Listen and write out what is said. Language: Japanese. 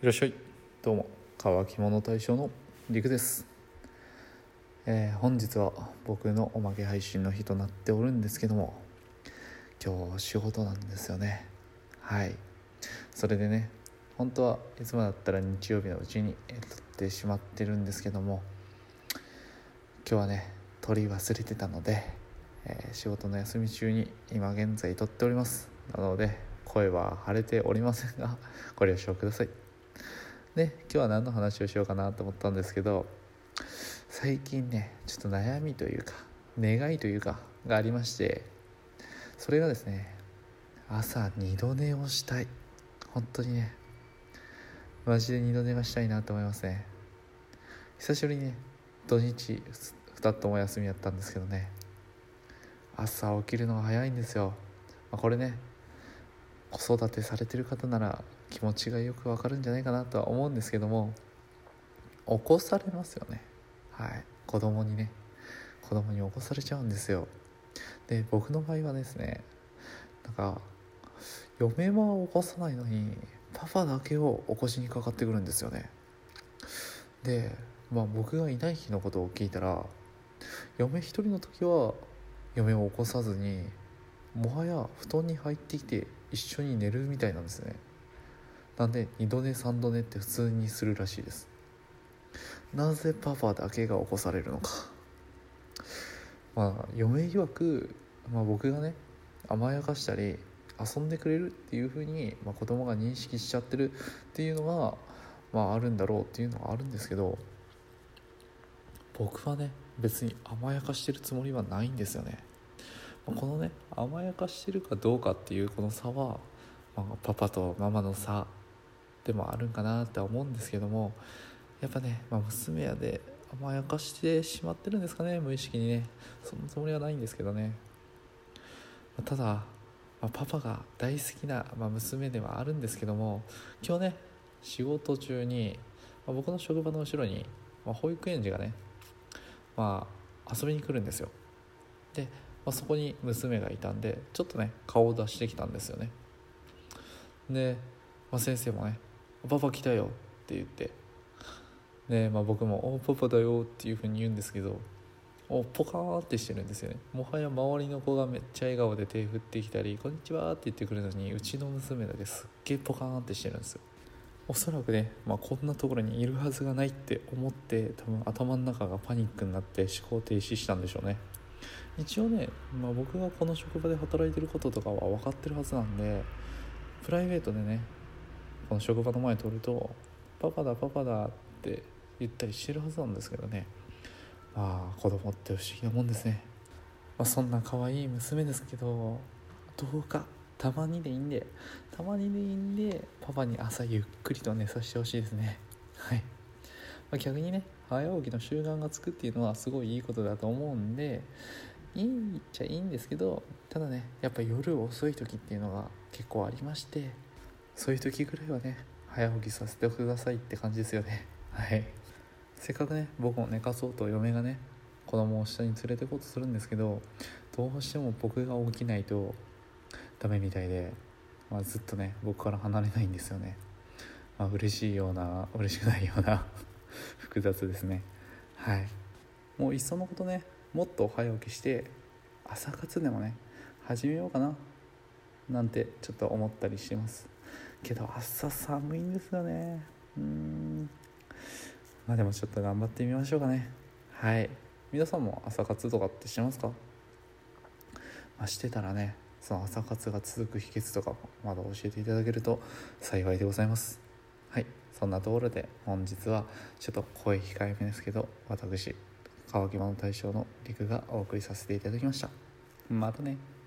いらっしゃい。どうも。乾き物大賞のりくです、えー本日は僕のおまけ配信の日となっておるんですけども今日仕事なんですよね。はい。それでね本当はいつもだったら日曜日のうちに撮ってしまってるんですけども今日はね取り忘れてたので、えー仕事の休み中に今現在撮っております。なので声は腫れておりませんがご了承ください。で今日は何の話をしようかなと思ったんですけど最近ねちょっと悩みというか願いというかがありましてそれがですね朝二度寝をしたい。本当にねマジで二度寝がしたいなと思いますね。久しぶりにね土日2つとも休みやったんですけどね朝起きるのが早いんですよ、まあ、これね子育てされてる方なら気持ちがよくわかるんじゃないかなとは思うんですけども起こされますよね。はい。子供にね。子供に起こされちゃうんですよ。で僕の場合はですねなんか嫁は起こさないのにパパだけを起こしにかかってくるんですよね。でまあ僕がいない日のことを聞いたら嫁一人の時は嫁を起こさずにもはや布団に入ってきて一緒に寝るみたいなんですね。なんで2度寝3度寝って普通にするらしいです。なぜパパだけが起こされるのか。まあ嫁曰く、まあ、僕がね甘やかしたり遊んでくれるっていう風に、まあ、子供が認識しちゃってるっていうのが、まあ、あるんだろうっていうのはあるんですけど僕はね別に甘やかしてるつもりはないんですよね。このね甘やかしてるかどうかっていうこの差は、まあ、パパとママの差でもあるんかなって思うんですけどもやっぱね、まあ、娘やで甘やかしてしまってるんですかね無意識にね。そのつもりはないんですけどね、まあただ、まあパパが大好きな、ま、娘ではあるんですけども今日ね仕事中に、ま僕の職場の後ろに、ま保育園児がねまあ遊びに来るんですよ。で、まあ、そこに娘がいたんでちょっとね顔を出してきたんですよね。で、まあ、先生もね「パパ来たよ」って言って。で、まあ、僕も「おパパだよ」っていうふうに言うんですけどおポカーってしてるんですよね。もはや周りの子がめっちゃ笑顔で手振ってきたり「こんにちは」って言ってくるのにうちの娘だけすっげえポカーンってしてるんですよ。おそらくね、まあ、こんなところにいるはずがないって思って多分頭の中がパニックになって思考停止したんでしょうね。一応ね、まあ、僕がこの職場で働いてることとかは分かってるはずなんでプライベートでねこの職場の前通ると「パパだパパだ」って言ったりしてるはずなんですけどね。まあ子供って不思議なもんですね、まあ、そんな可愛い娘ですけどどうかたまにでいいんでたまにでいいんでパパに朝ゆっくりと寝させてほしいですね。はい、まあ、逆にね早起きの習慣がつくっていうのはすごいいいことだと思うんでいいっちゃいいんですけどただねやっぱ夜遅い時っていうのが結構ありましてそういう時ぐらいはね早起きさせてくださいって感じですよね。はい。せっかくね僕も寝かそうと嫁がね子供を下に連れてこうとするんですけどどうしても僕が起きないとダメみたいで、まあ、ずっとね僕から離れないんですよね。まあ嬉しいような嬉しくないような。複雑ですね。はい。もういっそのことねもっと早起きして朝活でもね始めようかななんてちょっと思ったりしてます。けど朝寒いんですよね。うん。まあでもちょっと頑張ってみましょうかね。はい。皆さんも朝活とかってしてますか、まあ、してたらねその朝活が続く秘訣とかもまだ教えていただけると幸いでございます。そんなところで本日はちょっと声控えめですけど私乾き物大賞の陸がお送りさせていただきました。またね。